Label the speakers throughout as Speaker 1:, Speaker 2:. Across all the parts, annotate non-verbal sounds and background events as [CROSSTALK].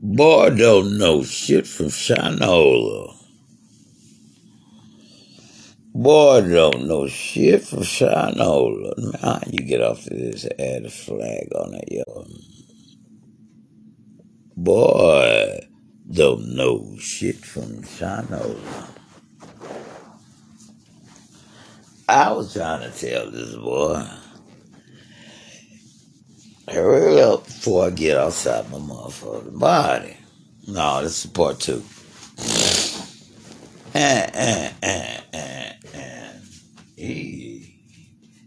Speaker 1: Boy don't know shit from Shinola. Boy don't know shit from Shinola. Man, you get off of this add a flag on it, yo? Boy don't know shit from Shinola. I was trying to tell this boy, hurry up before I get outside my motherfucking body. No, this is part two. And, and, and, and, and he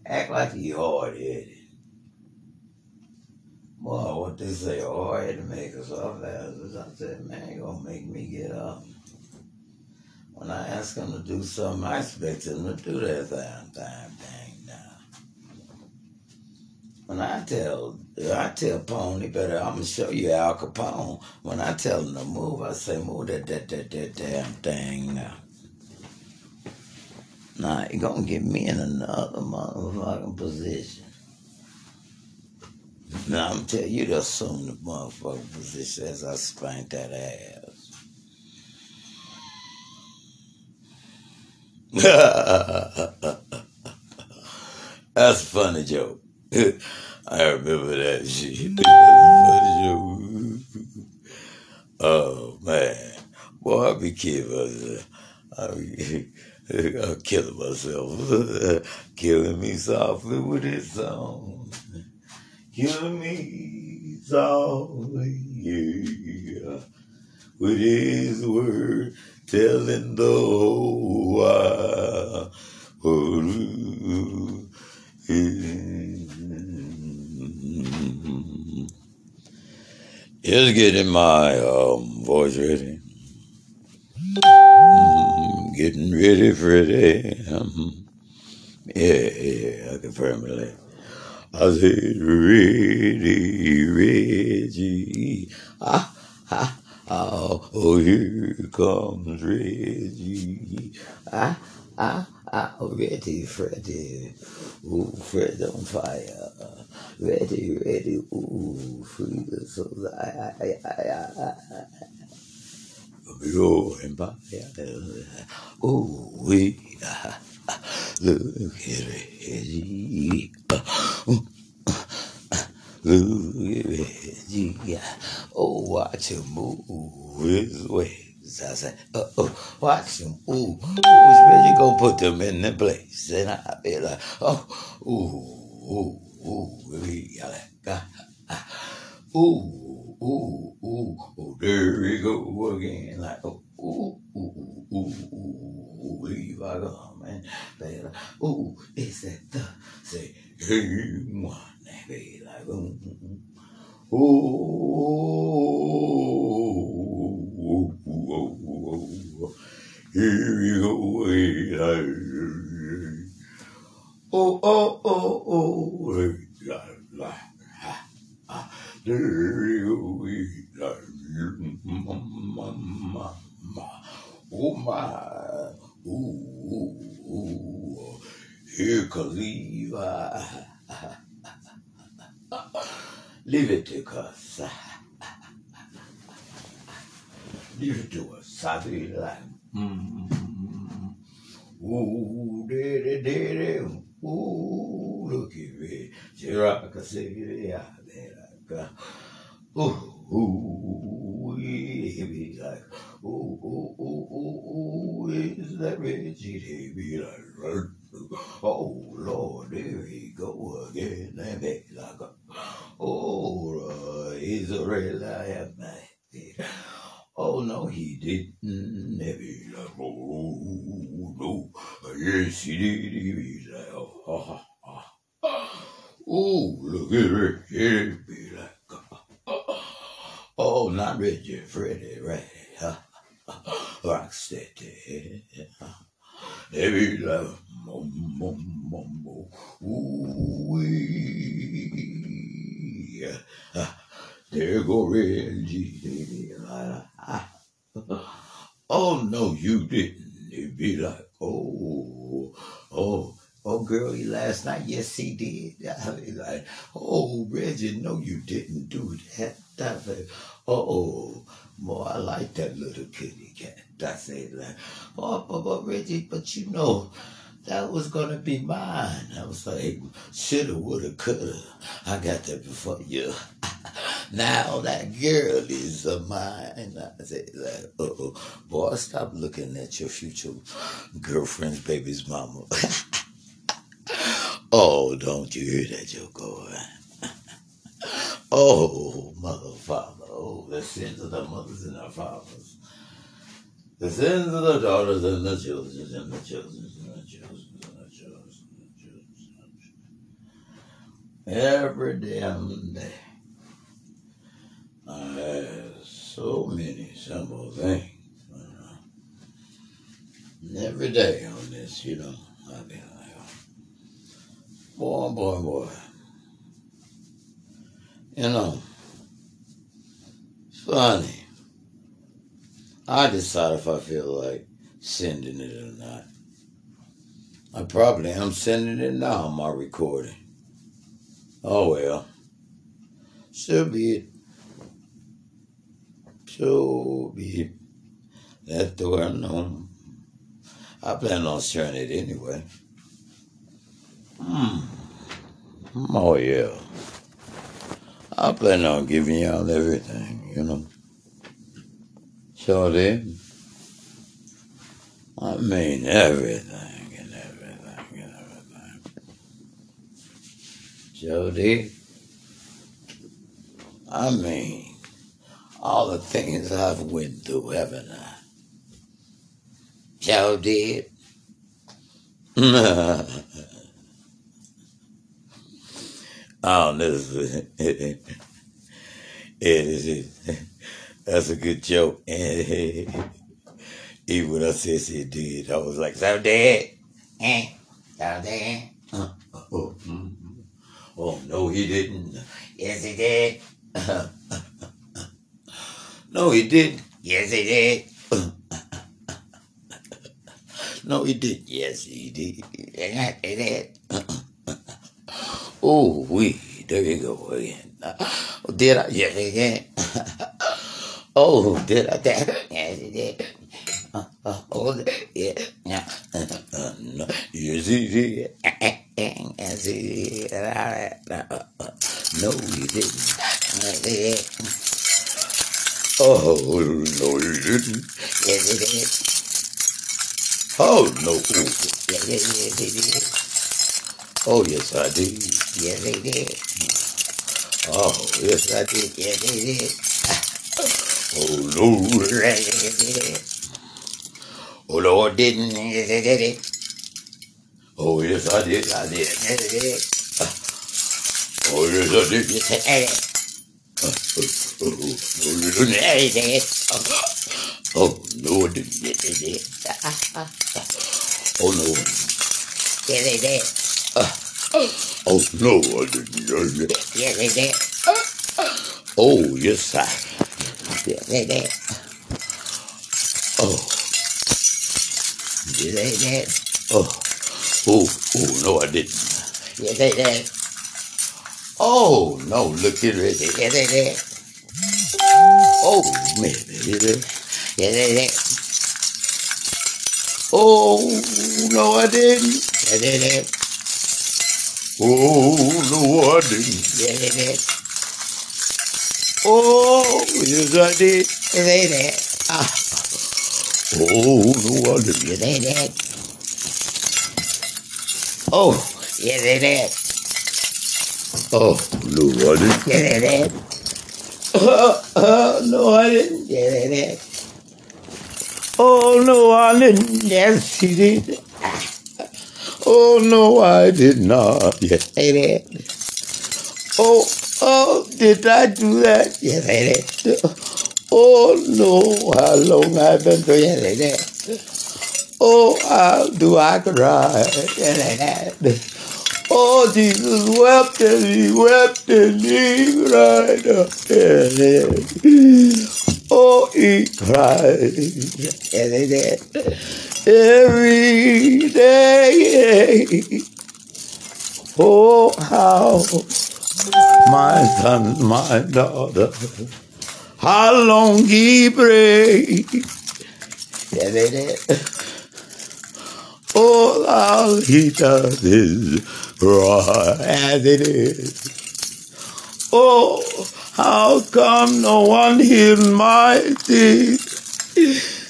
Speaker 1: act like he hard headed. Boy, what they say, hard headed make us off asses. I said, man, he gonna make me get up. When I ask him to do something, I expect him to do that damn damn thing now. When I tell I tell Pony better I'm gonna show you Al Capone. When I tell him to move, I say move that that that that damn thing now. Nah, he gonna get me in another motherfucking position. Now I'm tell you to assume the motherfucking position as I spank that ass. [LAUGHS] That's a funny joke. [LAUGHS] I remember that shit. [LAUGHS] Oh man, boy, I be kidding myself. [LAUGHS] I'm killing myself, killing me softly with this song, killing me softly, yeah, with His word, telling the whole world. Just getting my um, voice ready. Mm, Getting ready for it. Um, yeah, yeah, I can firmly. I said, ready, Reggie. Ah, ah, oh, oh, here comes Reggie. Ah, ah, ah, ready, Freddy. Ooh, Fred on fire. Ready, ready, ooh, free the soul. I, I, I, I, I. Pure and fire. Ooh, we, ah, ah, look at Reggie. Look at Reggie. Oh, watch him move his ways. I said, uh oh, watch him. Ooh, ooh, Reggie gonna put them in the place. And I be like, oh, ooh, ooh, ooh, we ah, ah. Ooh, ooh, ooh, ooh, there we go again. Like, oh, ooh, ooh, ooh, ooh, ooh, leave I go, man. They like, ooh, it's that the, say, hey, one, they be like, ooh, ooh, ooh, ooh, ooh, ooh, here we go, like, oh, oh, oh, oh, la, la, ha, ah, there we go, like, ma, ma, ma, ma, oh my, ooh, ooh, ooh, here, Khalifa, Leviticus, leave it to us, I be like, mm, ooh, diddy, diddy, ooh, look at me, Jiraka, say, yeah, they like, uh, ooh, ooh, he be like, ooh, ooh, ooh, ooh, ooh, is that Reggie? They be like, oh, Lord, there he go again, be like, oh, uh, Israel, I have my Oh no, he didn't. Be like, oh no, yes he did. He be like, oh, ha, ha. oh look at her. He be like, oh, oh not Reggie, Freddie, right? Rocksteady. Be like, I oh, Reggie, no, you didn't do that. I said, oh, boy, I like that little kitty cat. I said, like, oh, but, but Reggie, but you know, that was gonna be mine. I was like, shoulda, woulda, coulda. I got that before you. [LAUGHS] now that girl is of mine. I said, like, oh, boy, stop looking at your future girlfriend's baby's mama. [LAUGHS] oh, don't you hear that joke going? [LAUGHS] oh, mother, father. Oh, the sins of the mothers and the fathers. The sins of the daughters and the children and the children and the children and the children and the children. Every damn day. I have so many simple things. Every day on this, you know, been like, boy, boy, boy. You know, funny. I decide if I feel like sending it or not. I probably am sending it now on my recording. Oh well. So be it. So be it. Let the world know. I plan on sharing it anyway. Hmm. Oh yeah. I plan on giving y'all everything, you know. Did. I mean everything and everything and everything. Did. I mean all the things I've went through, haven't I? Sure [LAUGHS] [LAUGHS] did. oh, this is [LAUGHS] it, it is. [LAUGHS] That's a good joke. [LAUGHS] Even when I said she did, I was like, so dead. Eh? So dead. Uh, oh, mm, oh, no, he didn't. Yes, he did. no, he didn't. Yes, he did. no, he did. Yes, he did. Yes, he did. Oh, we. There you go again. [LAUGHS] [LAUGHS] Oh, did I? He did. Oh, did I? Uh, uh, oh, yeah, yeah. Uh, uh, no, yes. [LAUGHS] Yes. Uh, uh, no, he didn't. Oh, no, he didn't. Yes, he did. Oh, no. Yes, yes, he did. Oh, yes, I did. Yes, he did. Oh, yes, I did. Yes, he did. Oh Lord, oh Lord, didn't Oh yes, I did, I did. Oh yes, I did. Yes, I did. Oh no, I didn't. Yes, I did. Oh no. Yes, I did. Oh no, I didn't. I did. Oh yes, I. Yeah, that. Oh. Yeah, that. Oh. Oh, oh, no, I didn't. Yeah, that. Oh, no, look at it. Yeah, that. Oh, man. Yeah, like that. Oh, no, I didn't. Yeah, like that. Oh, no, I didn't. Yeah, like that. Oh, yes, I did. It. Oh, no, I didn't. It. Oh, it. Oh, no, I didn't. It I didn't. Yes, it. Oh, no, I didn't. Yes, he did. Oh, no, I did not. Yes, I did. Oh, Oh, did I do that? Yes, I did. Oh, no, how long I've been doing it. Oh, how do I cry? Yes, I did. Oh, Jesus wept and he wept and he cried. Oh, he cried every day. Oh, how my son, my daughter, how long he prayed. Oh, how he does his right as it is. Oh, how come no one hears my tears?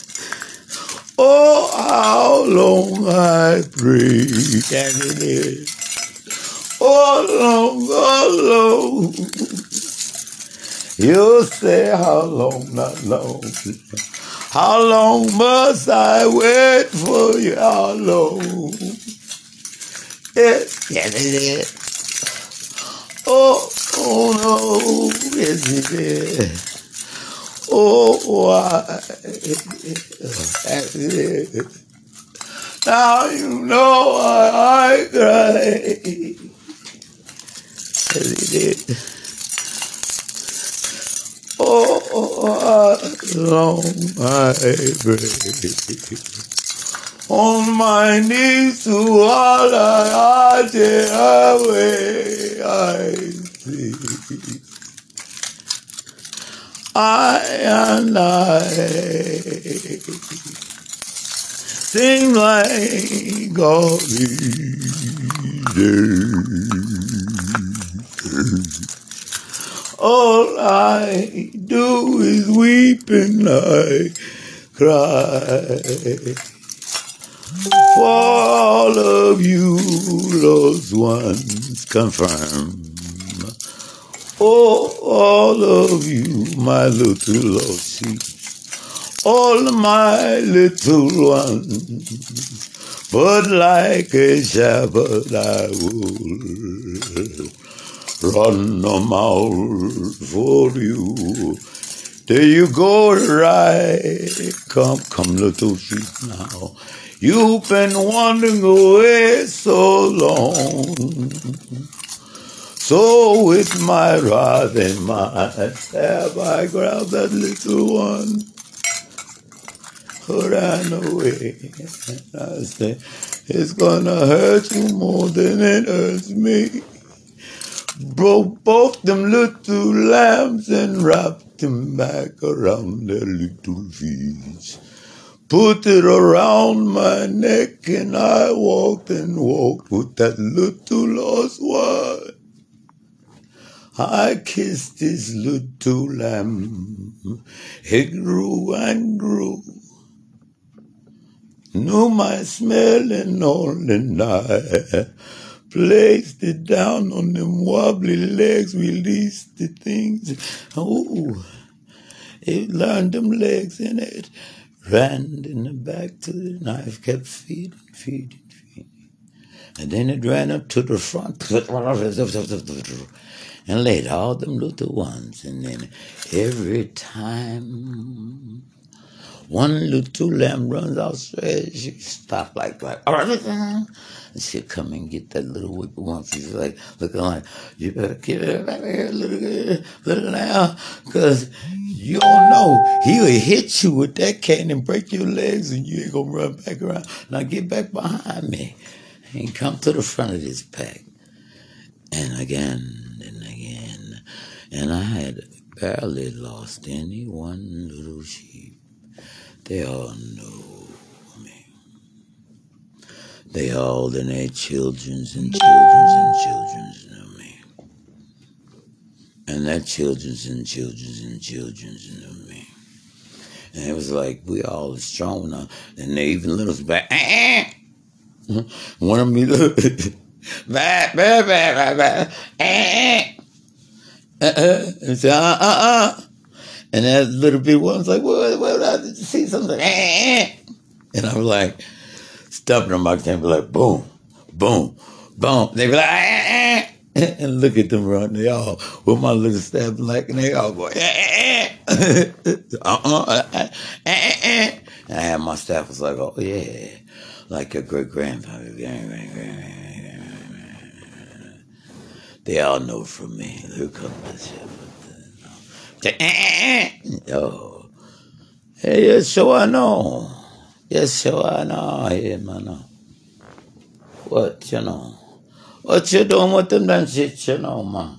Speaker 1: Oh, how long I pray as it is. Oh, long, oh, long. You say how long, not long. How long must I wait for you? How long? Yes, it is. Oh, oh no, yes, it is. Oh, why? Now you know why I cry. Is. Oh, long I pray. On my knees to all I away I see. I and I sing like God All I do is weep and I cry. For all of you lost ones confirm. Oh, all of you, my little lost sheep. All my little ones. But like a shepherd I will run them out for you. There you go, right? Come, come, little sheep now. You've been wandering away so long. So with my rod in my have I grabbed that little one who ran away. I say, it's gonna hurt you more than it hurts me broke both them little lambs and wrapped them back around their little feet. Put it around my neck and I walked and walked with that little lost one. I kissed his little lamb. It grew and grew. Knew my smell and all and I placed it down on them wobbly legs, released the things. Oh, it learned them legs and it ran in the back to the knife, kept feeding, feeding, feeding. And then it ran up to the front [LAUGHS] and laid all them little ones. And then every time one little lamb runs out straight, she stop like that. And she'll come and get that little whipper once. She's like, looking like, you better get it back here, little, little lamb, because you don't know. He'll hit you with that cane and break your legs, and you ain't gonna run back around. Now get back behind me and come to the front of this pack. And again and I had barely lost any one little sheep. They all know me. They all and their children's and children's and children's know me. And their children's and children's and children's know me. And it was like we all strong enough. And they even little back. [LAUGHS] One of me look [LAUGHS] back, back, back, back, back. Uh-uh. And say, uh, uh, uh. And that little bit one was like, what, what, I did you see something? And I was like, stuffing them out there and be like, boom, boom, boom. They be like, eh, eh. [LAUGHS] and look at them run. They all, with my little stab like, and they all go, eh, eh, [LAUGHS] uh-uh, eh, eh, eh. And I had my staff was like, oh, yeah, like your great grandfather. They all know from me. Who comes this shit? Oh. Hey, yes, so I know. Yes, so I know. Hey, man. What, you know? What you doing with them damn you know, man?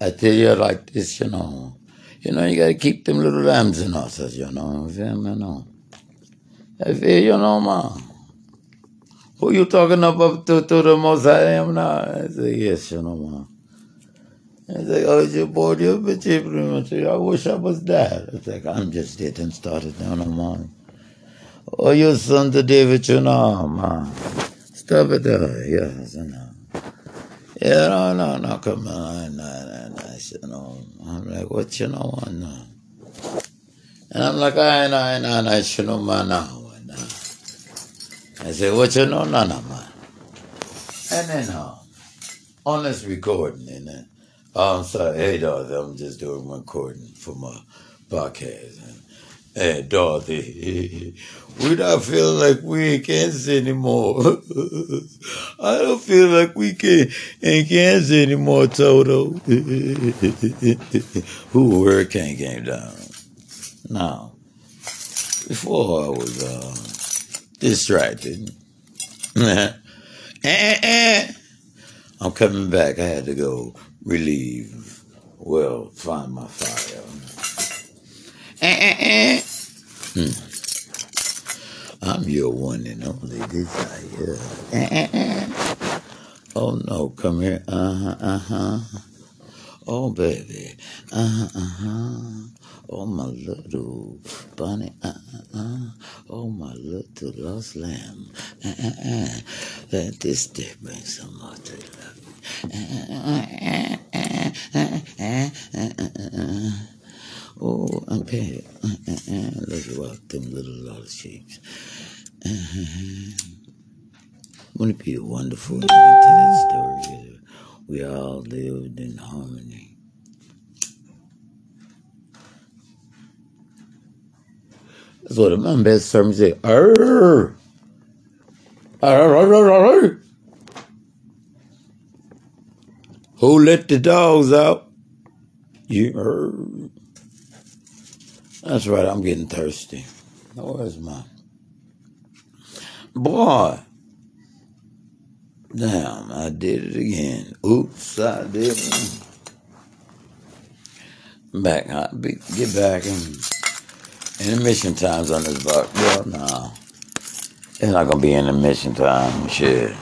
Speaker 1: I tell you like this, you know. You know, you gotta keep them little lambs in us, you know. You no? I feel you know, man. Who you talking about to, to the most I am now? I say, yes, you know, man. I say, oh, you bored, you bitch, I say, I wish I was dead. I say, I'm just getting started now, no, man. Oh, your son to David, you know, man. Stop it there, yes, you know. Yeah, no, no, no, come on, no, no, no, you know. I'm like, what you know, no. And I'm like, I know, I know, I know, you know, man, now. I said, what you know, no, no, man. And then, uh, on this recording, and then, I'm sorry, hey, Dorothy, I'm just doing recording for my podcast. And, hey, Dorothy, [LAUGHS] we don't feel like we in Kansas anymore. [LAUGHS] I don't feel like we can in Kansas anymore, Toto. [LAUGHS] Who hurricane came down? Now, Before I was, uh, distracted. [LAUGHS] eh, eh, eh. I'm coming back. I had to go relieve, well, find my fire. Hmm. I'm your one and only desire. Oh no, come here. Uh huh, uh huh. Oh baby. Uh huh, uh. Oh, my little bunny, uh, uh. Oh, my little lost lamb, uh, uh, uh. Let this day bring some more to love. Uh, uh, uh, Oh, I'm uh. Look at them little lost sheep. Uh, wouldn't it be wonderful to tell that story? We all lived in harmony. That's what my best sermon say. Who let the dogs out? You. That's right. I'm getting thirsty. Where's my boy? Damn, I did it again. Oops, I did it. Back, I be, get back and Intermission times on this boat. Well, no. It's not gonna be intermission time. Shit.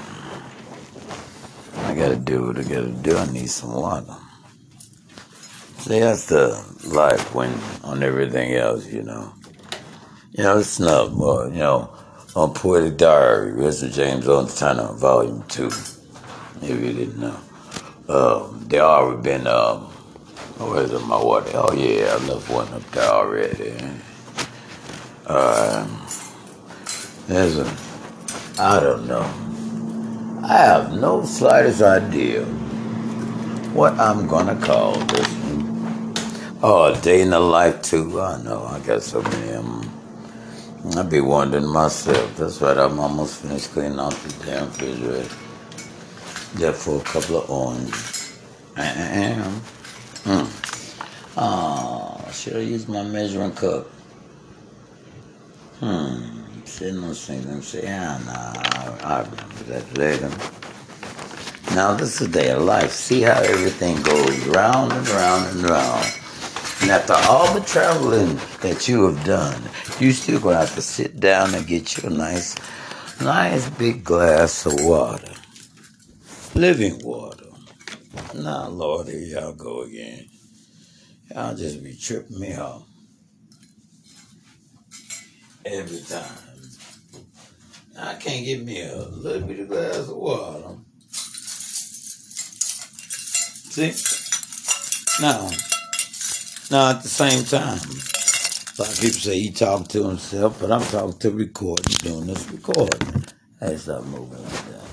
Speaker 1: I gotta do what I gotta do. I need some water. See, that's the life when on everything else, you know. You know, it's not, well, you know, on Poetic Diary, Mr. James on Turner, Volume 2, if you didn't know. Um, they already been, um, where's my water? Oh, yeah, I left one up there already. Uh, there's a, I don't know. I have no slightest idea what I'm gonna call this one. Oh, day in the life too. I know. I got so many of them. I'd be wondering myself. That's right. I'm almost finished cleaning out the damn refrigerator. Just for a couple of oranges. I am. Hmm. Oh, should I use my measuring cup? Hmm. Sitting on things and say, yeah, nah, I remember that later. Now this is a day of life. See how everything goes round and round and round. And after all the traveling that you have done, you still gonna have to sit down and get you a nice, nice big glass of water. Living water. Now, Lord, here y'all go again. Y'all just be tripping me off every time. I can't get me a little bit of glass of water. See? Now, now at the same time, a lot of people say he talking to himself, but I'm talking to recording, doing this recording. Hey, stop moving like that.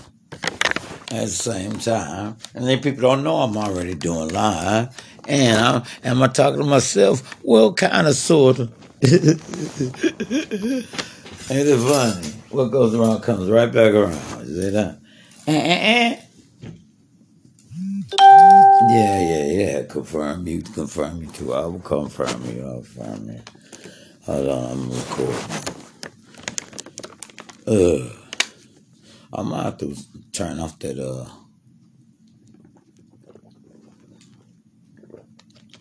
Speaker 1: At the same time, and then people don't know I'm already doing live. And I'm, am I talking to myself? Well, kind of, sort of. [LAUGHS] Ain't it funny? What goes around comes right back around. You see that? Yeah, yeah, yeah. Confirm you, confirm you too. I will confirm you. I'll confirm you. Hold on, I'm recording. Uh, I'm gonna have to turn off that. Uh,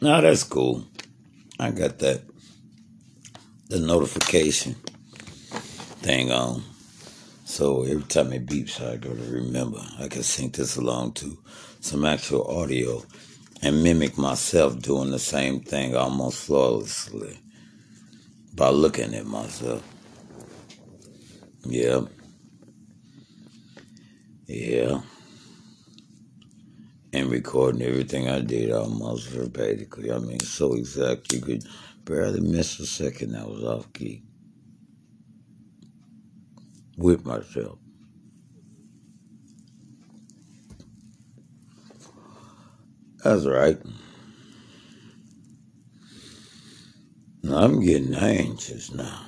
Speaker 1: no, that's cool. I got that the notification thing on. So every time it beeps, I gotta remember. I can sync this along to some actual audio and mimic myself doing the same thing almost flawlessly by looking at myself. Yeah, yeah. And recording everything I did almost verbatimly. I mean, so exact you could barely miss a second that was off key with myself. That's right. I'm getting anxious now.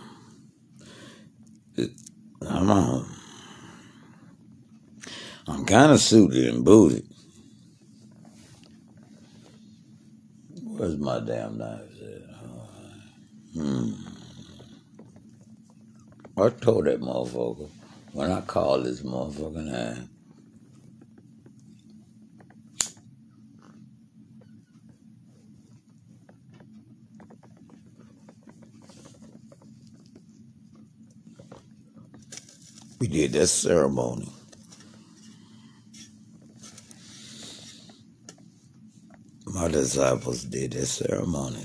Speaker 1: I'm on. I'm kind of suited and booted. Where's my damn knives at? Hmm. I told that motherfucker when I called this motherfucking name. Did that ceremony. My disciples did that ceremony.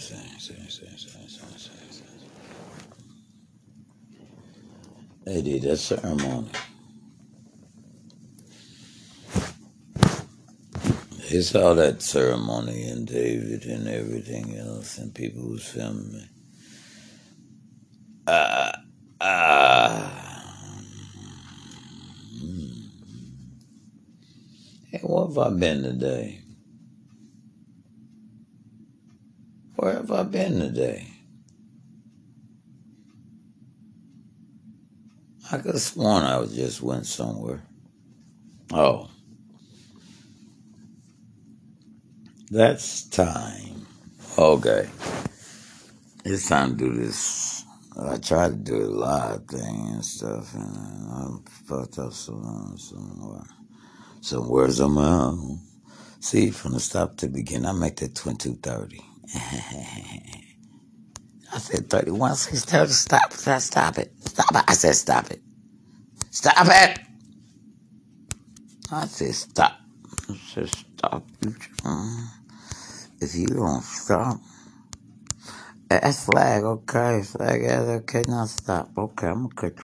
Speaker 1: They did that ceremony. They saw that ceremony and David and everything else, and people was filming me. Ah, ah. Hey, where have I been today? Where have I been today? I could have sworn I was just went somewhere. Oh, that's time. Okay, it's time to do this. I tried to do a live thing and stuff, and I fucked up some some words on my own. See, from the stop to begin, I make that twenty two thirty. [LAUGHS] I said 31, 630, stop, stop, stop it. Stop it. I said stop it. Stop it. I said stop. I said stop. If you don't stop, that's flag, okay. Flag, yeah, okay, now stop. Okay, I'm gonna cut